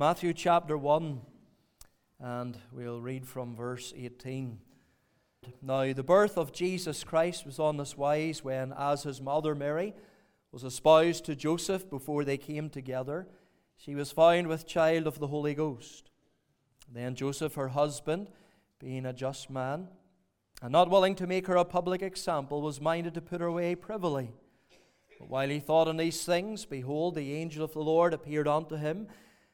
Matthew chapter 1, and we'll read from verse 18. Now, the birth of Jesus Christ was on this wise when, as his mother Mary was espoused to Joseph before they came together, she was found with child of the Holy Ghost. Then Joseph, her husband, being a just man, and not willing to make her a public example, was minded to put her away privily. But while he thought on these things, behold, the angel of the Lord appeared unto him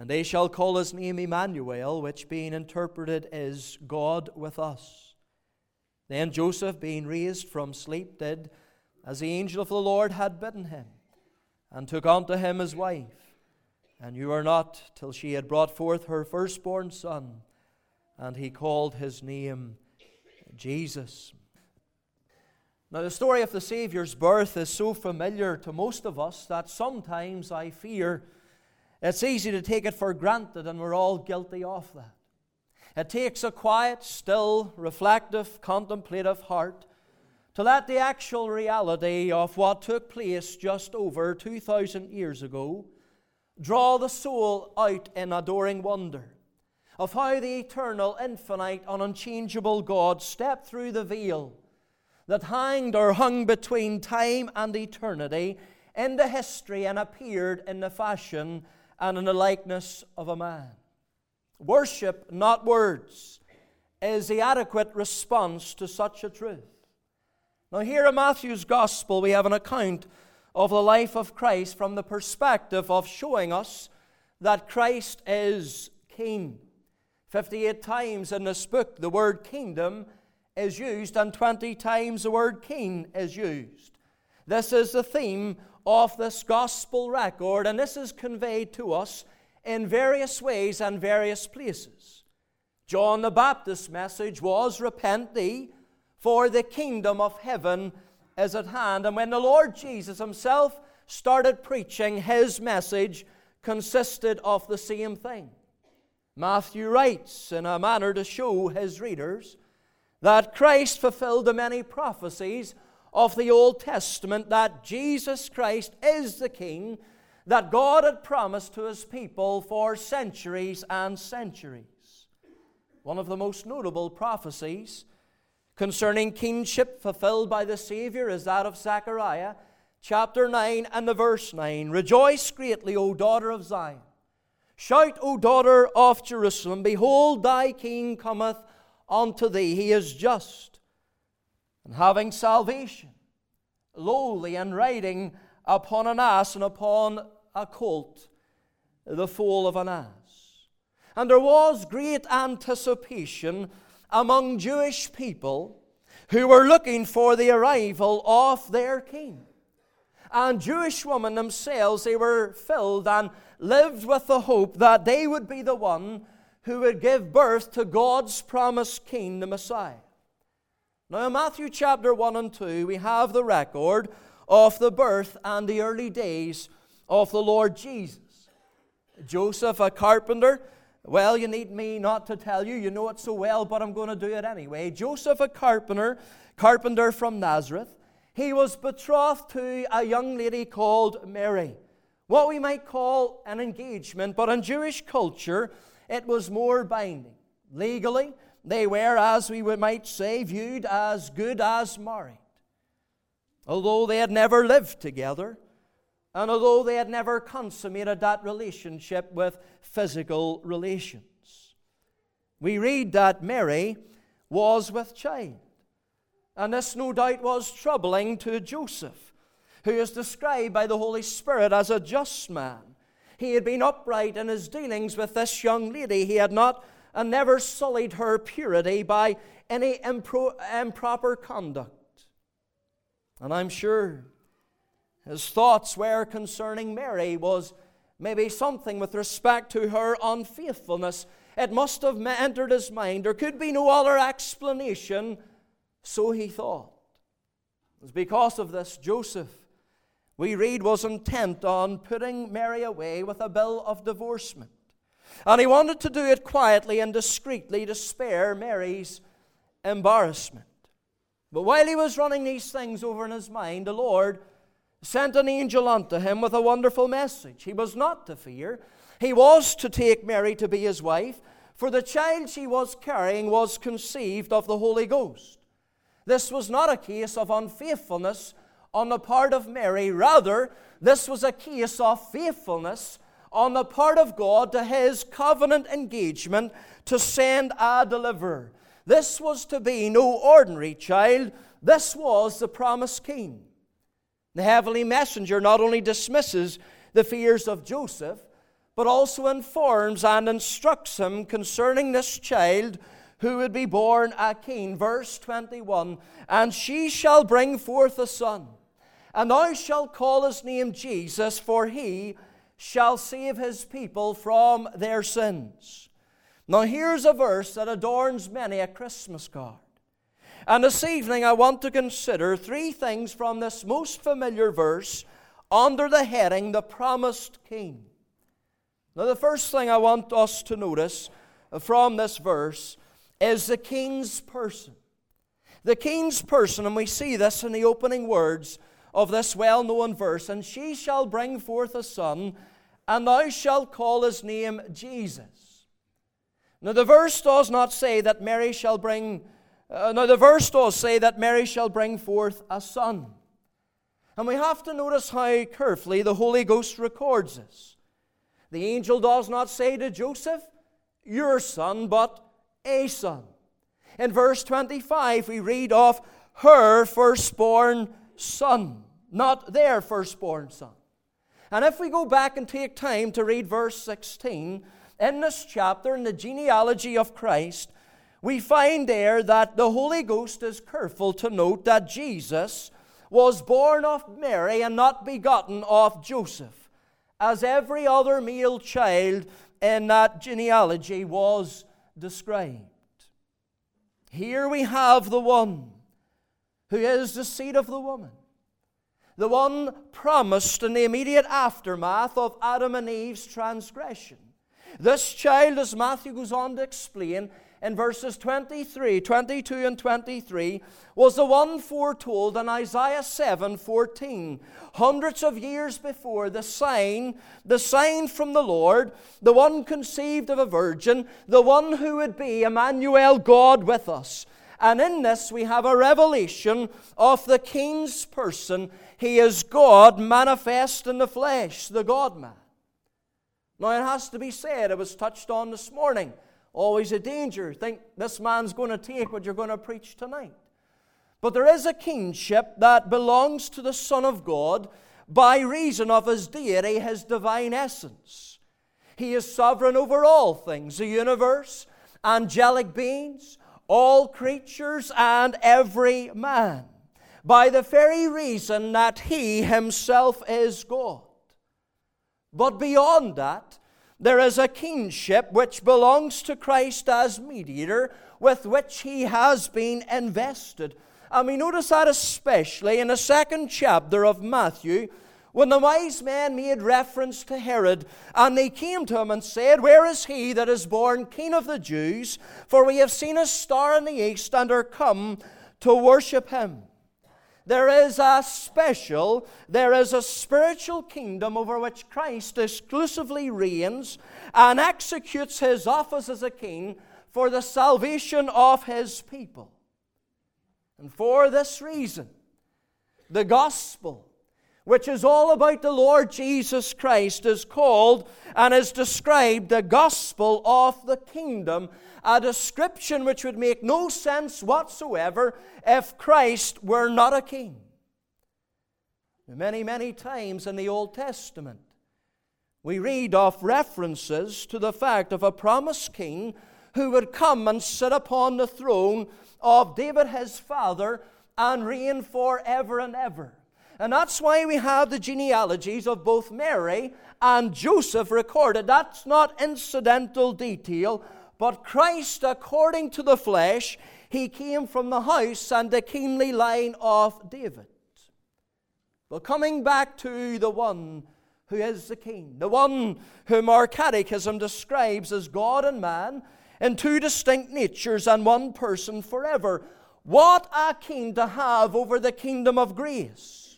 and they shall call his name Emmanuel, which being interpreted is God with us. Then Joseph, being raised from sleep, did as the angel of the Lord had bidden him, and took unto him his wife and knew her not till she had brought forth her firstborn son, and he called his name Jesus. Now, the story of the Saviour's birth is so familiar to most of us that sometimes I fear it's easy to take it for granted, and we're all guilty of that. It takes a quiet, still, reflective, contemplative heart to let the actual reality of what took place just over 2,000 years ago draw the soul out in adoring wonder of how the eternal, infinite, and unchangeable God stepped through the veil that hanged or hung between time and eternity into history and appeared in the fashion and in the likeness of a man. Worship, not words, is the adequate response to such a truth. Now, here in Matthew's Gospel, we have an account of the life of Christ from the perspective of showing us that Christ is King. 58 times in this book, the word kingdom is used, and 20 times the word king is used. This is the theme of this gospel record, and this is conveyed to us in various ways and various places. John the Baptist's message was, Repent thee, for the kingdom of heaven is at hand. And when the Lord Jesus himself started preaching, his message consisted of the same thing. Matthew writes in a manner to show his readers that Christ fulfilled the many prophecies of the Old Testament that Jesus Christ is the King that God had promised to his people for centuries and centuries. One of the most notable prophecies concerning kingship fulfilled by the Savior is that of Zechariah chapter 9 and the verse 9. Rejoice greatly, O daughter of Zion. Shout, O daughter of Jerusalem, behold, thy king cometh unto thee. He is just and having salvation, lowly and riding upon an ass and upon a colt, the foal of an ass. And there was great anticipation among Jewish people who were looking for the arrival of their king. And Jewish women themselves, they were filled and lived with the hope that they would be the one who would give birth to God's promised king, the Messiah. Now, in Matthew chapter 1 and 2, we have the record of the birth and the early days of the Lord Jesus. Joseph, a carpenter, well, you need me not to tell you, you know it so well, but I'm going to do it anyway. Joseph, a carpenter, carpenter from Nazareth, he was betrothed to a young lady called Mary. What we might call an engagement, but in Jewish culture, it was more binding. Legally, they were, as we might say, viewed as good as married. Although they had never lived together, and although they had never consummated that relationship with physical relations, we read that Mary was with child. And this, no doubt, was troubling to Joseph, who is described by the Holy Spirit as a just man. He had been upright in his dealings with this young lady. He had not and never sullied her purity by any impro- improper conduct. And I'm sure his thoughts were concerning Mary was maybe something with respect to her unfaithfulness. It must have entered his mind. There could be no other explanation, so he thought. It was because of this Joseph, we read, was intent on putting Mary away with a bill of divorcement. And he wanted to do it quietly and discreetly to spare Mary's embarrassment. But while he was running these things over in his mind, the Lord sent an angel unto him with a wonderful message. He was not to fear. He was to take Mary to be his wife, for the child she was carrying was conceived of the Holy Ghost. This was not a case of unfaithfulness on the part of Mary. Rather, this was a case of faithfulness on the part of God to his covenant engagement to send a deliverer. This was to be no ordinary child, this was the promised king. The heavenly messenger not only dismisses the fears of Joseph, but also informs and instructs him concerning this child who would be born a king. Verse 21 And she shall bring forth a son, and thou shalt call his name Jesus, for he shall save his people from their sins. Now, here's a verse that adorns many a Christmas card. And this evening, I want to consider three things from this most familiar verse under the heading The Promised King. Now, the first thing I want us to notice from this verse is the king's person. The king's person, and we see this in the opening words of this well known verse And she shall bring forth a son, and thou shalt call his name Jesus. Now, the verse does not say that Mary shall bring, uh, now, the verse does say that Mary shall bring forth a son. And we have to notice how carefully the Holy Ghost records this. The angel does not say to Joseph, Your son, but a son. In verse 25, we read of her firstborn son, not their firstborn son. And if we go back and take time to read verse 16, in this chapter, in the genealogy of Christ, we find there that the Holy Ghost is careful to note that Jesus was born of Mary and not begotten of Joseph, as every other male child in that genealogy was described. Here we have the one who is the seed of the woman, the one promised in the immediate aftermath of Adam and Eve's transgression. This child, as Matthew goes on to explain in verses 23, 22, and 23, was the one foretold in Isaiah 7 14, hundreds of years before the sign, the sign from the Lord, the one conceived of a virgin, the one who would be Emmanuel, God with us. And in this we have a revelation of the king's person he is God manifest in the flesh, the God man. Now, it has to be said, it was touched on this morning. Always a danger. Think this man's going to take what you're going to preach tonight. But there is a kingship that belongs to the Son of God by reason of his deity, his divine essence. He is sovereign over all things the universe, angelic beings, all creatures, and every man by the very reason that he himself is God. But beyond that, there is a kingship which belongs to Christ as mediator, with which he has been invested. And we notice that especially in the second chapter of Matthew, when the wise men made reference to Herod, and they came to him and said, Where is he that is born king of the Jews? For we have seen a star in the east and are come to worship him. There is a special, there is a spiritual kingdom over which Christ exclusively reigns and executes his office as a king for the salvation of his people. And for this reason, the gospel, which is all about the Lord Jesus Christ, is called and is described the gospel of the kingdom a description which would make no sense whatsoever if Christ were not a king. Many, many times in the Old Testament, we read of references to the fact of a promised king who would come and sit upon the throne of David his father and reign forever and ever. And that's why we have the genealogies of both Mary and Joseph recorded. That's not incidental detail, but Christ, according to the flesh, he came from the house and the kingly line of David. Well, coming back to the one who is the king, the one whom our catechism describes as God and man in two distinct natures and one person forever. What a king to have over the kingdom of grace!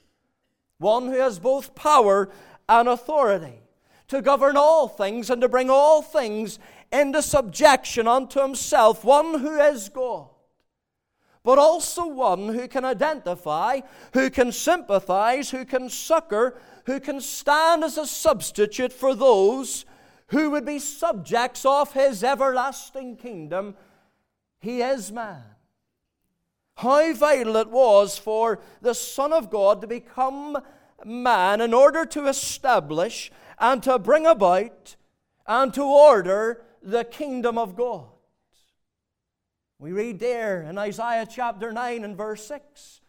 One who has both power and authority to govern all things and to bring all things into subjection unto himself, one who is God but also one who can identify, who can sympathize, who can succor, who can stand as a substitute for those who would be subjects of his everlasting kingdom. He is man. How vital it was for the Son of God to become man in order to establish and to bring about and to order the kingdom of God. We read there in Isaiah chapter 9 and verse 6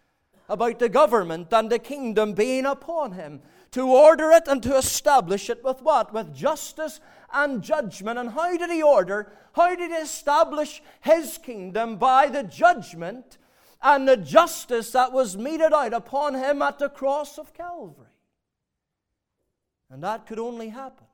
about the government and the kingdom being upon him to order it and to establish it with what? With justice and judgment. And how did he order? How did he establish his kingdom? By the judgment and the justice that was meted out upon him at the cross of Calvary. And that could only happen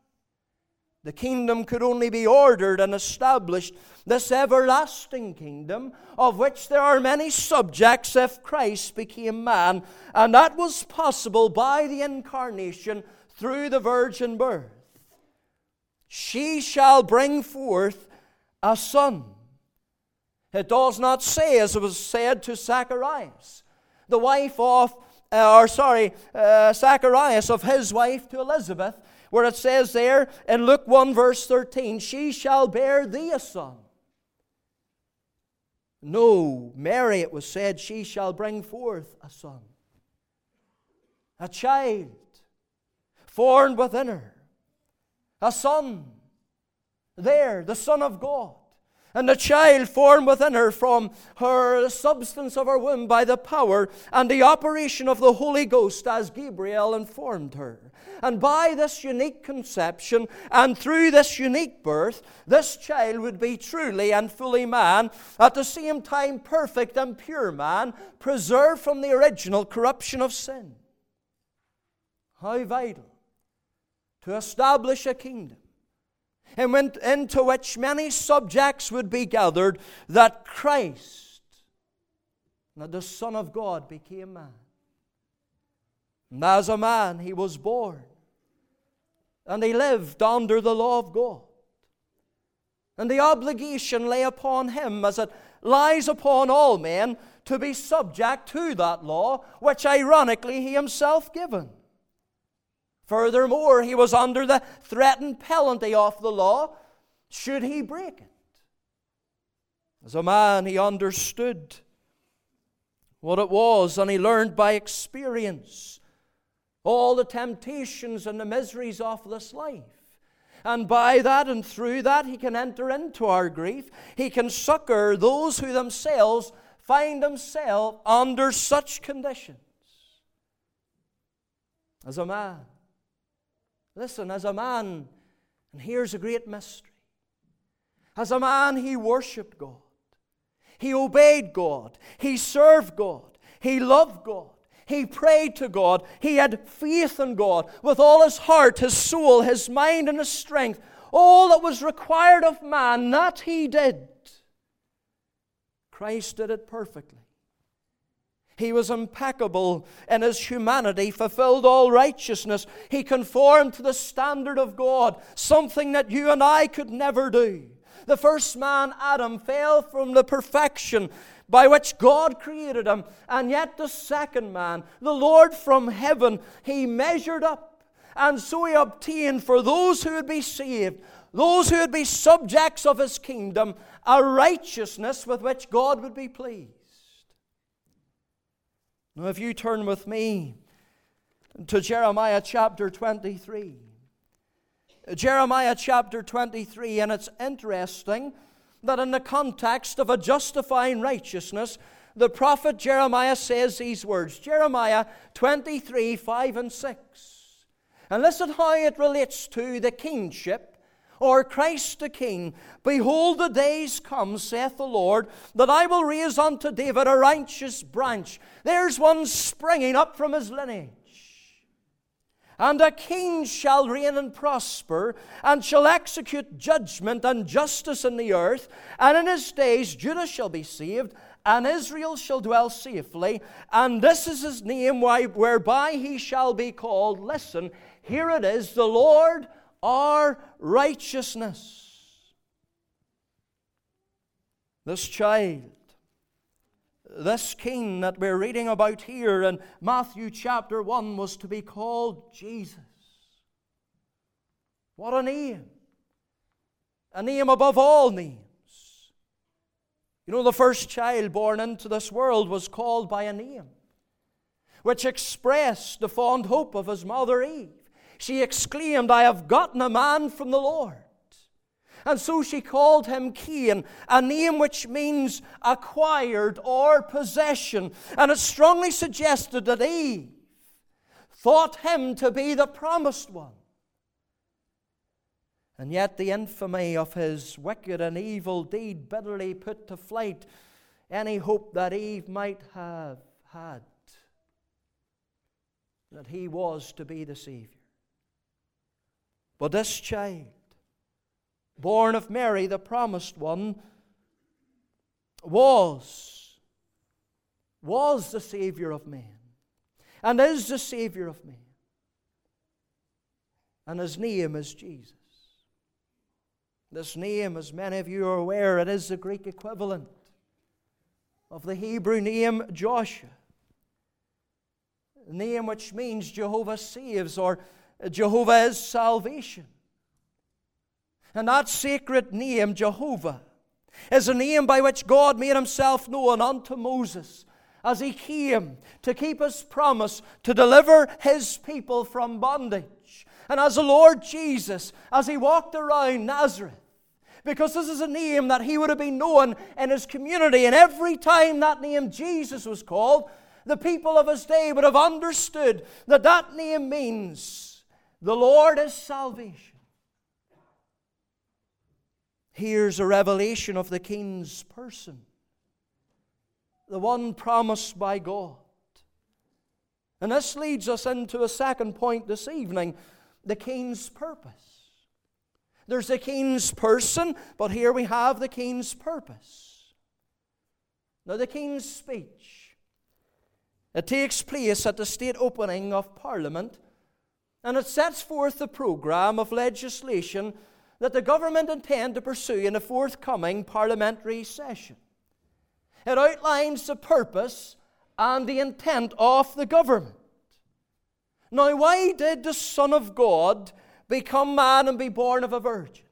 the kingdom could only be ordered and established, this everlasting kingdom, of which there are many subjects if Christ became man. And that was possible by the incarnation through the virgin birth. She shall bring forth a son. It does not say, as it was said to Zacharias, the wife of, uh, or sorry, uh, Zacharias of his wife to Elizabeth where it says there in Luke 1, verse 13, She shall bear thee a son. No, Mary, it was said, she shall bring forth a son, a child formed within her, a son, there, the Son of God and the child formed within her from her substance of her womb by the power and the operation of the Holy Ghost as Gabriel informed her. And by this unique conception and through this unique birth, this child would be truly and fully man, at the same time perfect and pure man, preserved from the original corruption of sin. How vital to establish a kingdom and went into which many subjects would be gathered, that Christ, that the Son of God, became man. And as a man, he was born. And he lived under the law of God. And the obligation lay upon him, as it lies upon all men, to be subject to that law, which ironically he himself given. Furthermore, he was under the threatened penalty of the law should he break it. As a man, he understood what it was, and he learned by experience all the temptations and the miseries of this life. And by that and through that, he can enter into our grief. He can succor those who themselves find themselves under such conditions. As a man, Listen, as a man, and here's a great mystery. As a man, he worshiped God. He obeyed God. He served God. He loved God. He prayed to God. He had faith in God with all his heart, his soul, his mind, and his strength. All that was required of man, that he did. Christ did it perfectly. He was impeccable in his humanity, fulfilled all righteousness. He conformed to the standard of God, something that you and I could never do. The first man, Adam, fell from the perfection by which God created him. And yet, the second man, the Lord from heaven, he measured up. And so he obtained for those who would be saved, those who would be subjects of his kingdom, a righteousness with which God would be pleased. Now, if you turn with me to Jeremiah chapter 23. Jeremiah chapter 23, and it's interesting that in the context of a justifying righteousness, the prophet Jeremiah says these words Jeremiah 23 5 and 6. And listen how it relates to the kingship or Christ the King. Behold, the days come, saith the Lord, that I will raise unto David a righteous branch. There's one springing up from his lineage. And a king shall reign and prosper, and shall execute judgment and justice in the earth. And in his days Judah shall be saved, and Israel shall dwell safely. And this is his name whereby he shall be called. Listen, here it is the Lord our righteousness. This child, this king that we're reading about here in Matthew chapter 1 was to be called Jesus. What a name! A name above all names. You know, the first child born into this world was called by a name which expressed the fond hope of his mother Eve she exclaimed, I have gotten a man from the Lord. And so she called him Cain, a name which means acquired or possession. And it strongly suggested that Eve thought him to be the promised one. And yet the infamy of his wicked and evil deed bitterly put to flight any hope that Eve might have had that he was to be the Savior. But this child, born of Mary, the promised one, was, was the Savior of men and is the Savior of men. And his name is Jesus. This name, as many of you are aware, it is the Greek equivalent of the Hebrew name Joshua. A name which means Jehovah saves or Jehovah is salvation. And that sacred name, Jehovah, is a name by which God made himself known unto Moses as he came to keep his promise to deliver his people from bondage. And as the Lord Jesus, as he walked around Nazareth, because this is a name that he would have been known in his community, and every time that name Jesus was called, the people of his day would have understood that that name means the Lord is salvation. Here's a revelation of the King's person, the one promised by God. And this leads us into a second point this evening the King's purpose. There's the King's person, but here we have the King's purpose. Now, the King's speech. It takes place at the state opening of Parliament and it sets forth the programme of legislation that the government intend to pursue in a forthcoming parliamentary session. It outlines the purpose and the intent of the government. Now, why did the Son of God become man and be born of a virgin?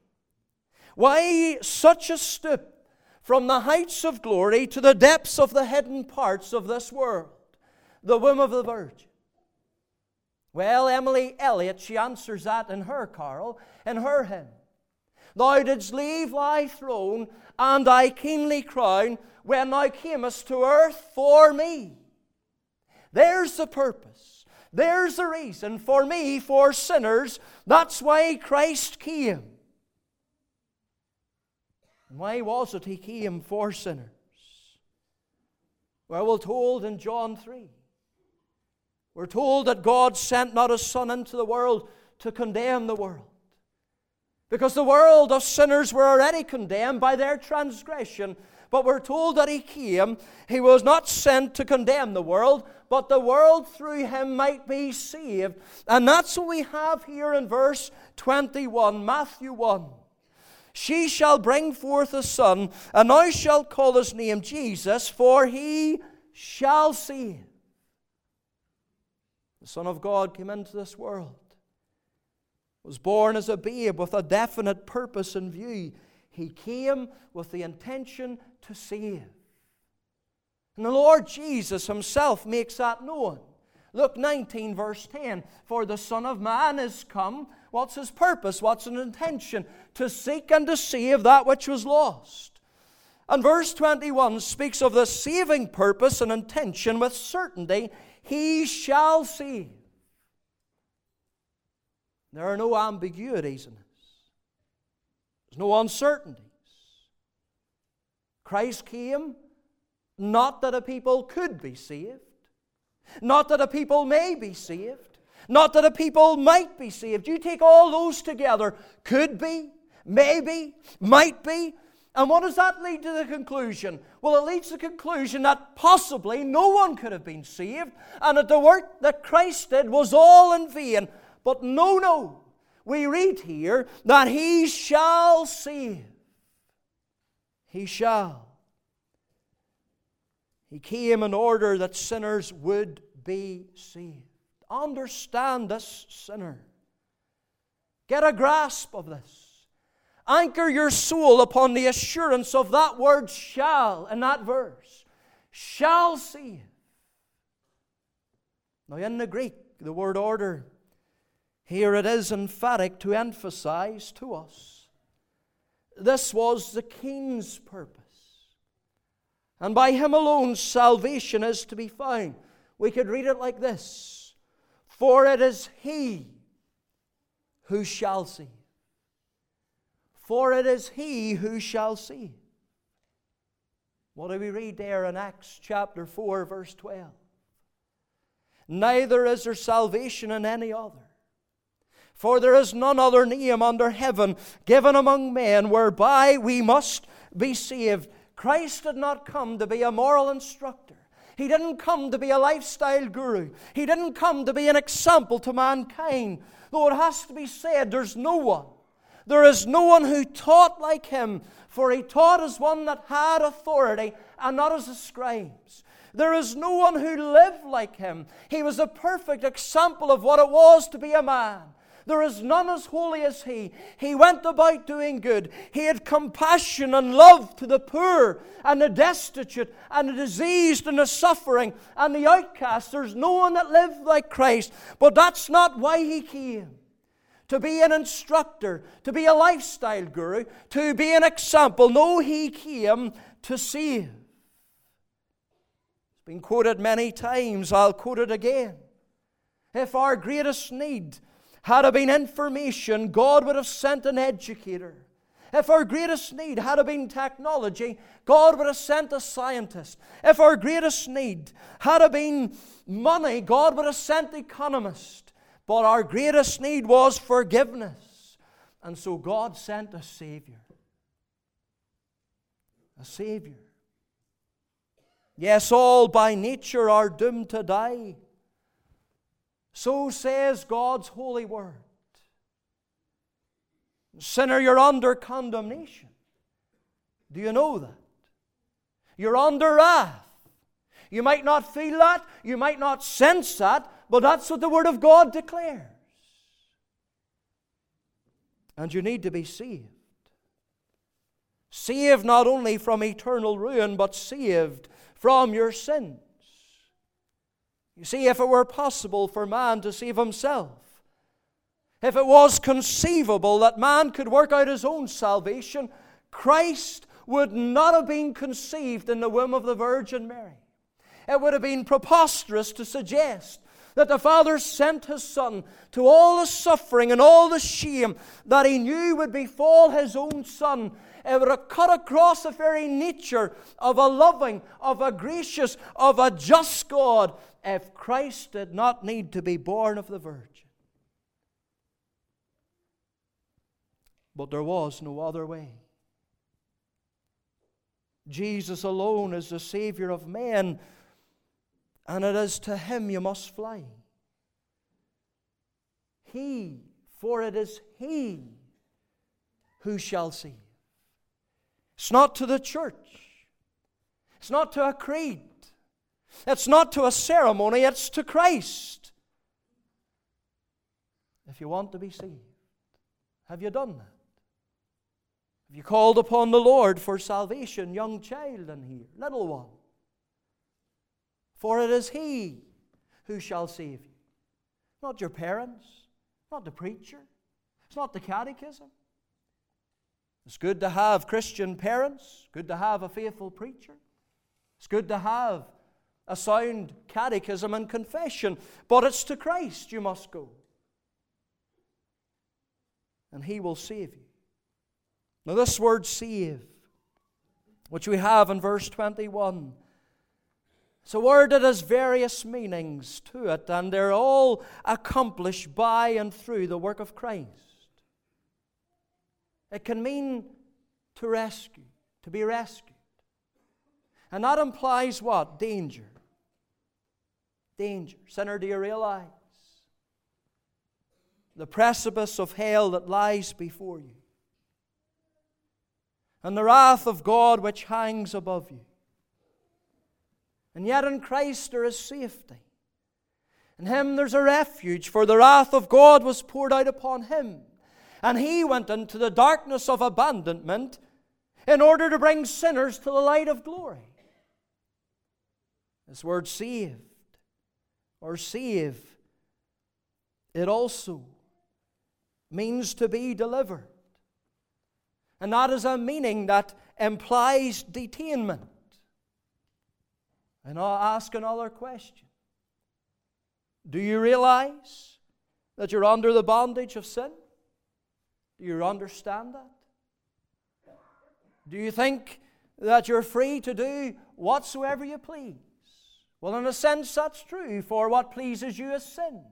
Why such a stoop from the heights of glory to the depths of the hidden parts of this world? The womb of the Virgin. Well, Emily Elliott, she answers that in her carol, in her hymn. Thou didst leave thy throne and thy kingly crown when thou camest to earth for me. There's the purpose. There's the reason for me, for sinners. That's why Christ came. Why was it he came for sinners? Well, we're told in John 3 we're told that God sent not His Son into the world to condemn the world. Because the world of sinners were already condemned by their transgression. But we're told that He came, He was not sent to condemn the world, but the world through Him might be saved. And that's what we have here in verse 21, Matthew 1. She shall bring forth a son, and thou shalt call his name Jesus, for he shall save the Son of God came into this world, was born as a babe with a definite purpose in view. He came with the intention to save. And the Lord Jesus Himself makes that known. Luke 19, verse 10 For the Son of Man is come. What's His purpose? What's His intention? To seek and to save that which was lost. And verse 21 speaks of the saving purpose and intention with certainty. He shall save. There are no ambiguities in this, there's no uncertainties. Christ came not that a people could be saved, not that a people may be saved, not that a people might be saved. You take all those together could be, maybe, might be. And what does that lead to the conclusion? Well, it leads to the conclusion that possibly no one could have been saved, and that the work that Christ did was all in vain. But no, no. We read here that he shall save. He shall. He came in order that sinners would be saved. Understand this, sinner. Get a grasp of this. Anchor your soul upon the assurance of that word shall in that verse. Shall save. Now, in the Greek, the word order, here it is emphatic to emphasize to us. This was the king's purpose. And by him alone salvation is to be found. We could read it like this For it is he who shall save. For it is he who shall see. What do we read there in Acts chapter 4, verse 12? Neither is there salvation in any other. For there is none other name under heaven given among men whereby we must be saved. Christ did not come to be a moral instructor. He didn't come to be a lifestyle guru. He didn't come to be an example to mankind. Though it has to be said, there's no one. There is no one who taught like him, for he taught as one that had authority and not as the scribes. There is no one who lived like him. He was a perfect example of what it was to be a man. There is none as holy as he. He went about doing good. He had compassion and love to the poor and the destitute and the diseased and the suffering and the outcast. There's no one that lived like Christ. But that's not why he came. To be an instructor, to be a lifestyle guru, to be an example. No, he came to save. It's been quoted many times. I'll quote it again. If our greatest need had been information, God would have sent an educator. If our greatest need had been technology, God would have sent a scientist. If our greatest need had been money, God would have sent economist. But our greatest need was forgiveness. And so God sent a Savior. A Savior. Yes, all by nature are doomed to die. So says God's holy word. Sinner, you're under condemnation. Do you know that? You're under wrath. You might not feel that, you might not sense that, but that's what the Word of God declares. And you need to be saved. Saved not only from eternal ruin, but saved from your sins. You see, if it were possible for man to save himself, if it was conceivable that man could work out his own salvation, Christ would not have been conceived in the womb of the Virgin Mary. It would have been preposterous to suggest that the Father sent His Son to all the suffering and all the shame that He knew would befall His own Son. It would have cut across the very nature of a loving, of a gracious, of a just God if Christ did not need to be born of the Virgin. But there was no other way. Jesus alone is the Savior of men, and it is to Him you must fly. He, for it is He who shall save. It's not to the church, it's not to a creed, it's not to a ceremony, it's to Christ. If you want to be saved, have you done that? Have you called upon the Lord for salvation, young child in here, little one? For it is He who shall save you. Not your parents, not the preacher, it's not the catechism. It's good to have Christian parents, good to have a faithful preacher. It's good to have a sound catechism and confession, but it's to Christ you must go. And He will save you. Now, this word save, which we have in verse 21, it's a word that has various meanings to it, and they're all accomplished by and through the work of Christ. It can mean to rescue, to be rescued. And that implies what? Danger. Danger. Sinner, do you realize? The precipice of hell that lies before you, and the wrath of God which hangs above you. And yet in Christ there is safety. In Him there's a refuge, for the wrath of God was poured out upon Him and he went into the darkness of abandonment in order to bring sinners to the light of glory. This word saved or save, it also means to be delivered. And that is a meaning that implies detainment. And I'll ask another question Do you realize that you're under the bondage of sin? Do you understand that? Do you think that you're free to do whatsoever you please? Well, in a sense, that's true, for what pleases you is sin.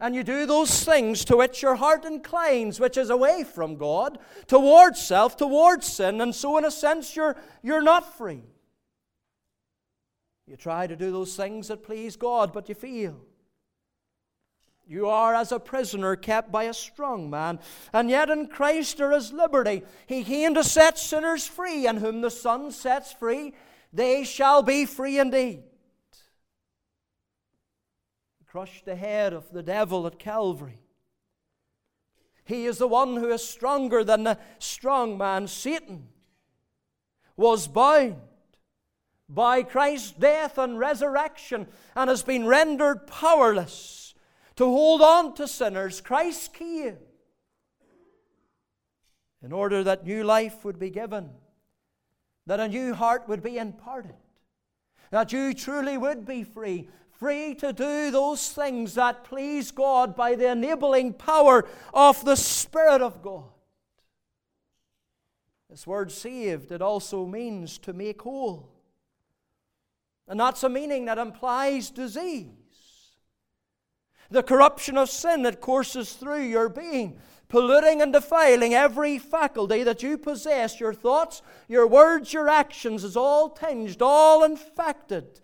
And you do those things to which your heart inclines, which is away from God, towards self, towards sin, and so in a sense you're, you're not free. You try to do those things that please God, but you fail. You are as a prisoner kept by a strong man, and yet in Christ there is liberty. He came to set sinners free, and whom the Son sets free, they shall be free indeed. He crushed the head of the devil at Calvary. He is the one who is stronger than the strong man. Satan was bound by Christ's death and resurrection and has been rendered powerless to hold on to sinners, Christ came in order that new life would be given, that a new heart would be imparted, that you truly would be free, free to do those things that please God by the enabling power of the Spirit of God. This word saved, it also means to make whole. And that's a meaning that implies disease the corruption of sin that courses through your being, polluting and defiling every faculty that you possess. Your thoughts, your words, your actions is all tinged, all infected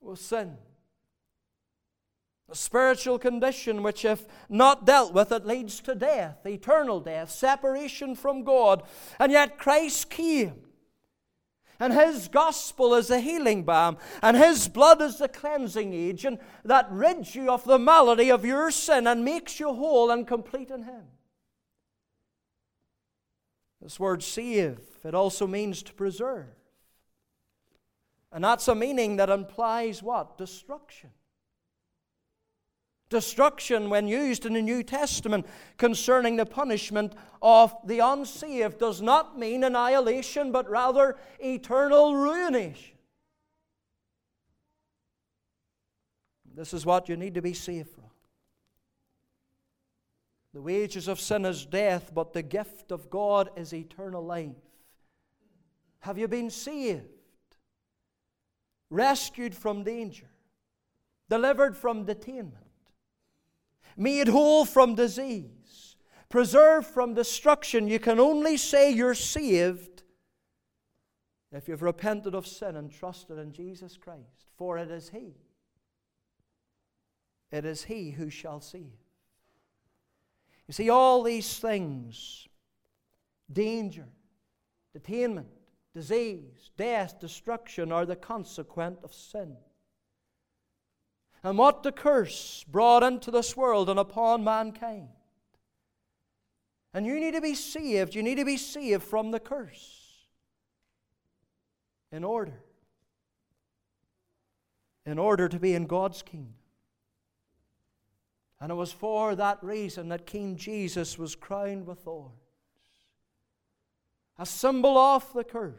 with sin. A spiritual condition which, if not dealt with, it leads to death, eternal death, separation from God. And yet Christ came and His gospel is the healing balm, and His blood is the cleansing agent that rids you of the malady of your sin and makes you whole and complete in Him. This word save, it also means to preserve. And that's a meaning that implies what? Destruction. Destruction, when used in the New Testament concerning the punishment of the unsaved, does not mean annihilation, but rather eternal ruination. This is what you need to be saved from. The wages of sin is death, but the gift of God is eternal life. Have you been saved? Rescued from danger? Delivered from detainment? Made whole from disease, preserved from destruction. You can only say you're saved if you've repented of sin and trusted in Jesus Christ, for it is He. It is He who shall save. You see, all these things danger, detainment, disease, death, destruction are the consequent of sin and what the curse brought into this world and upon mankind. And you need to be saved. You need to be saved from the curse in order. In order to be in God's kingdom. And it was for that reason that King Jesus was crowned with thorns. a symbol of the curse.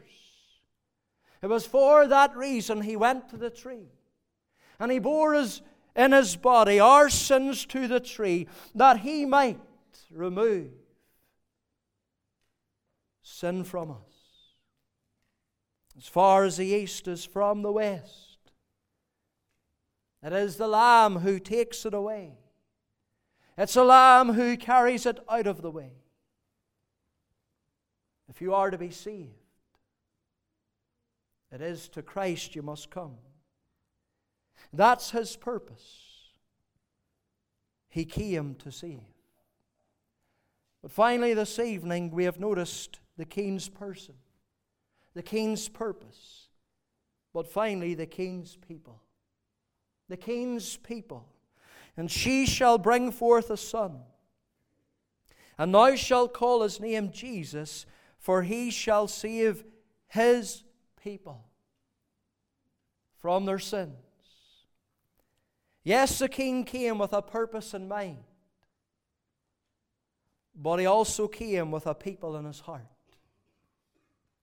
It was for that reason he went to the tree. And he bore his, in his body our sins to the tree that he might remove sin from us. As far as the east is from the west, it is the Lamb who takes it away. It's the Lamb who carries it out of the way. If you are to be saved, it is to Christ you must come. That's His purpose. He came to save. But finally, this evening, we have noticed the King's person, the King's purpose, but finally, the King's people. The King's people. And she shall bring forth a son, and thou shalt call his name Jesus, for he shall save his people from their sins. Yes, the king came with a purpose in mind, but he also came with a people in his heart.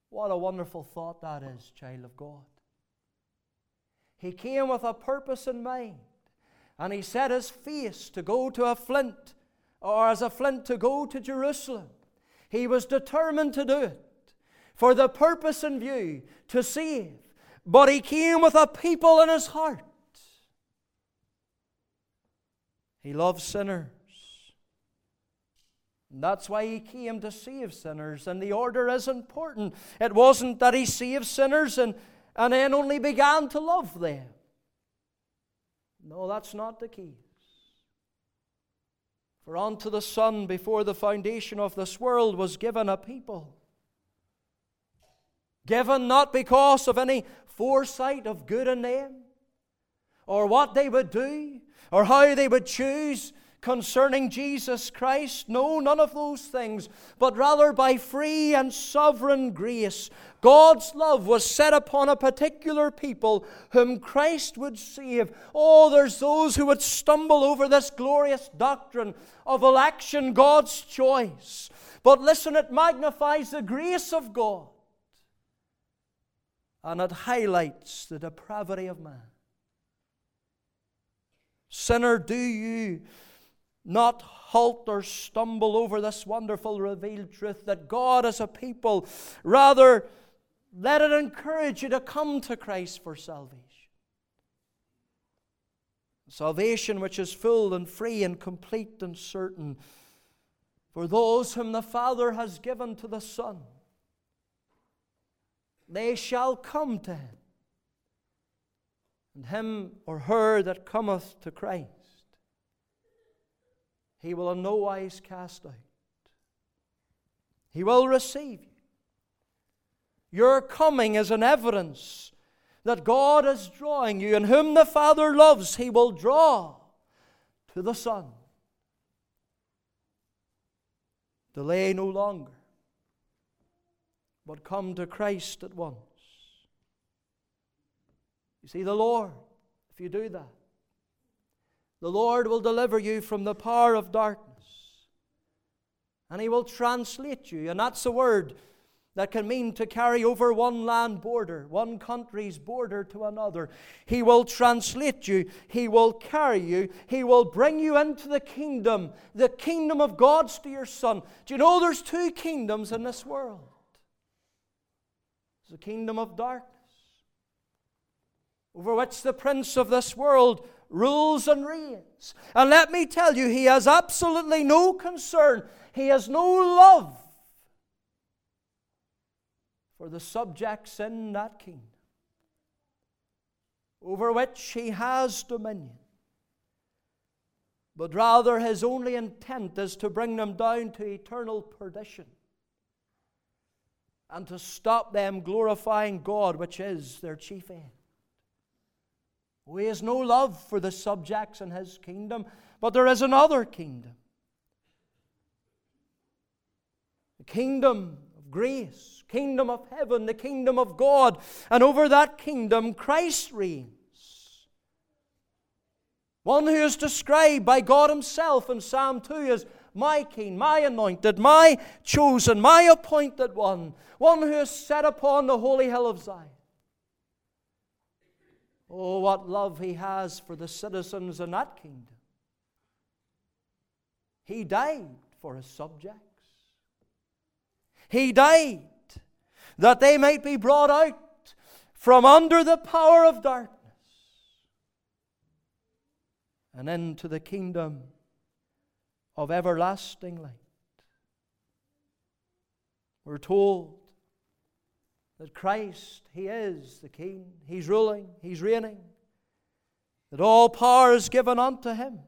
What a wonderful thought that is, child of God. He came with a purpose in mind, and he set his face to go to a flint, or as a flint to go to Jerusalem. He was determined to do it for the purpose in view to save, but he came with a people in his heart. He loves sinners. And that's why he came to save sinners, and the order is important. It wasn't that he saved sinners and, and then only began to love them. No, that's not the case. For unto the Son, before the foundation of this world, was given a people. Given not because of any foresight of good in them, or what they would do, or how they would choose concerning Jesus Christ. No, none of those things, but rather by free and sovereign grace, God's love was set upon a particular people whom Christ would save. Oh, there's those who would stumble over this glorious doctrine of election, God's choice. But listen, it magnifies the grace of God and it highlights the depravity of man. Sinner, do you not halt or stumble over this wonderful revealed truth that God as a people, rather, let it encourage you to come to Christ for salvation. Salvation which is full and free and complete and certain for those whom the Father has given to the Son. They shall come to him. And him or her that cometh to Christ he will in no wise cast out. He will receive you. Your coming is an evidence that God is drawing you, and whom the Father loves, He will draw to the Son. Delay no longer, but come to Christ at once. You see, the Lord, if you do that, the Lord will deliver you from the power of darkness. And He will translate you. And that's a word that can mean to carry over one land border, one country's border to another. He will translate you. He will carry you. He will bring you into the kingdom, the kingdom of God's dear Son. Do you know there's two kingdoms in this world? There's the kingdom of darkness, over which the prince of this world rules and reigns. And let me tell you, he has absolutely no concern, he has no love for the subjects in that kingdom over which he has dominion. But rather, his only intent is to bring them down to eternal perdition and to stop them glorifying God, which is their chief end who has no love for the subjects in his kingdom, but there is another kingdom. The kingdom of grace, kingdom of heaven, the kingdom of God. And over that kingdom, Christ reigns. One who is described by God Himself in Psalm 2 as my king, my anointed, my chosen, my appointed one, one who is set upon the holy hill of Zion. Oh, what love he has for the citizens in that kingdom. He died for his subjects. He died that they might be brought out from under the power of darkness and into the kingdom of everlasting light. We're told that Christ, He is the King, He's ruling, He's reigning, that all power is given unto Him.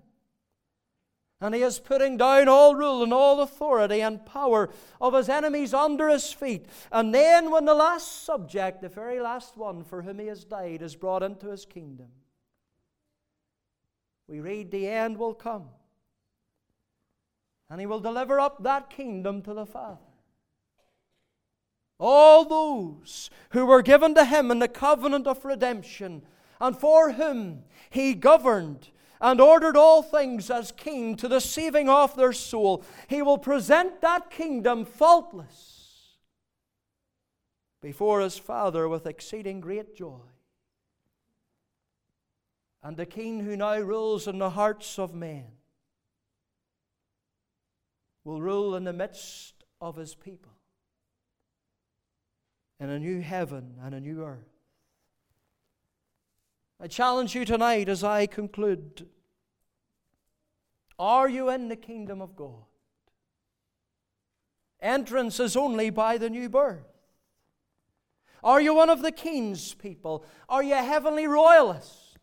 And he is putting down all rule and all authority and power of his enemies under his feet. And then, when the last subject, the very last one for whom he has died, is brought into his kingdom, we read the end will come. And he will deliver up that kingdom to the Father. All those who were given to him in the covenant of redemption, and for whom he governed and ordered all things as king to the saving of their soul, he will present that kingdom faultless before his Father with exceeding great joy. And the king who now rules in the hearts of men will rule in the midst of his people in a new heaven and a new earth. I challenge you tonight as I conclude Are you in the kingdom of God? Entrance is only by the new birth. Are you one of the king's people? Are you a heavenly royalist?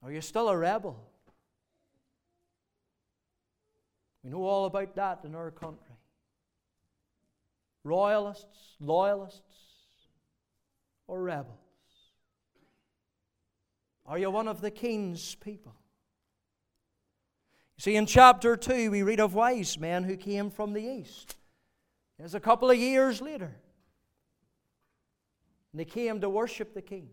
Are you still a rebel? We know all about that in our country royalists, loyalists, or rebels? Are you one of the king's people? You see, in chapter 2, we read of wise men who came from the east. It's a couple of years later. And they came to worship the king.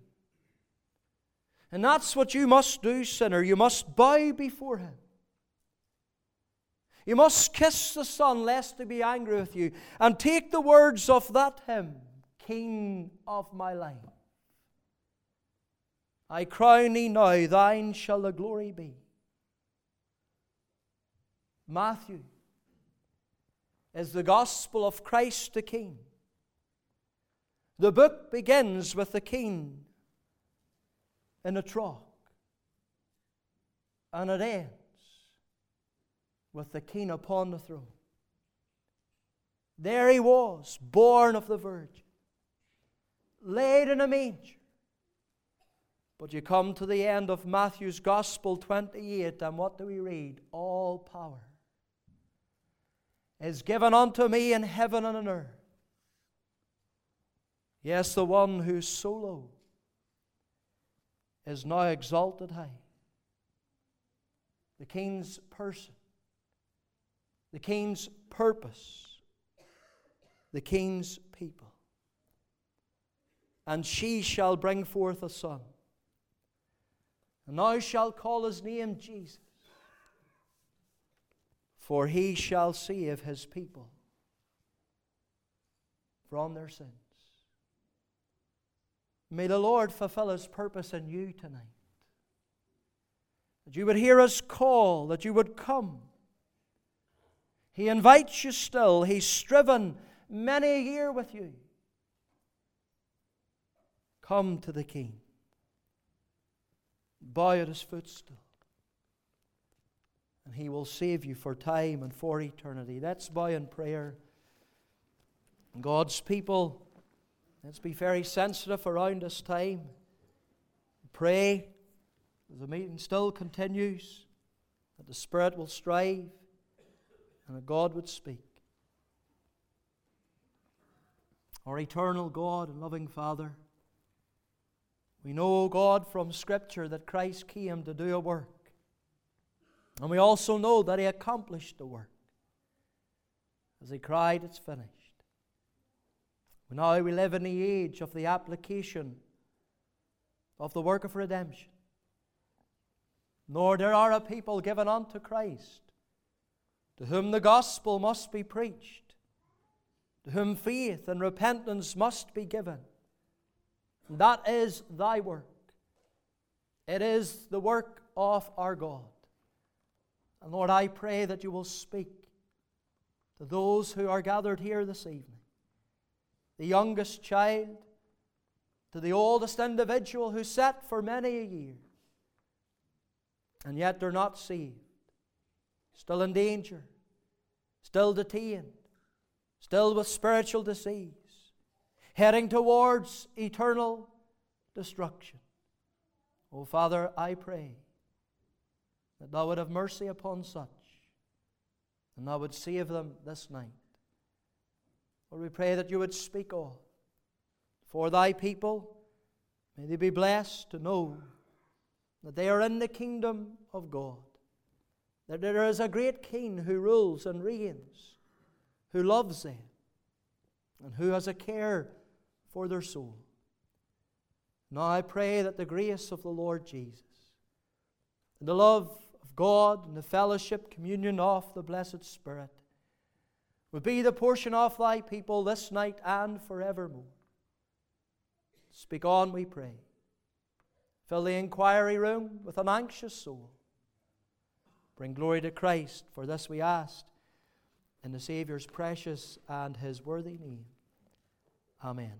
And that's what you must do, sinner. You must bow before him. You must kiss the Son, lest he be angry with you, and take the words of that hymn, King of my life. I crown thee now, thine shall the glory be. Matthew is the gospel of Christ the King. The book begins with the King in a trough, and it ends with the king upon the throne. There he was, born of the Virgin, laid in a manger. But you come to the end of Matthew's Gospel 28, and what do we read? All power is given unto me in heaven and on earth. Yes, the one who's so low is now exalted high. The king's person the king's purpose, the king's people. And she shall bring forth a son. And thou shalt call his name Jesus, for he shall save his people from their sins. May the Lord fulfill his purpose in you tonight. That you would hear us call, that you would come he invites you still. He's striven many a year with you. Come to the King. Bow at his footstool. And he will save you for time and for eternity. Let's bow in prayer. God's people, let's be very sensitive around this time. Pray the meeting still continues that the Spirit will strive and that God would speak. Our eternal God and loving Father, we know, God, from Scripture that Christ came to do a work. And we also know that He accomplished the work as He cried, It's finished. Now we live in the age of the application of the work of redemption. nor there are a people given unto Christ, to whom the gospel must be preached, to whom faith and repentance must be given. And that is thy work. It is the work of our God. And Lord, I pray that you will speak to those who are gathered here this evening the youngest child, to the oldest individual who sat for many a year, and yet they're not saved, still in danger, still detained, still with spiritual disease, heading towards eternal destruction. Oh, Father, I pray that Thou would have mercy upon such, and Thou would save them this night. Lord, we pray that you would speak all for Thy people. May they be blessed to know that they are in the kingdom of God, that there is a great King who rules and reigns, who loves them, and who has a care for their soul. Now I pray that the grace of the Lord Jesus, and the love of God, and the fellowship, communion of the blessed Spirit would be the portion of thy people this night and forevermore. Speak on, we pray. Fill the inquiry room with an anxious soul. Bring glory to Christ, for this we asked, in the Saviour's precious and his worthy name. Amen.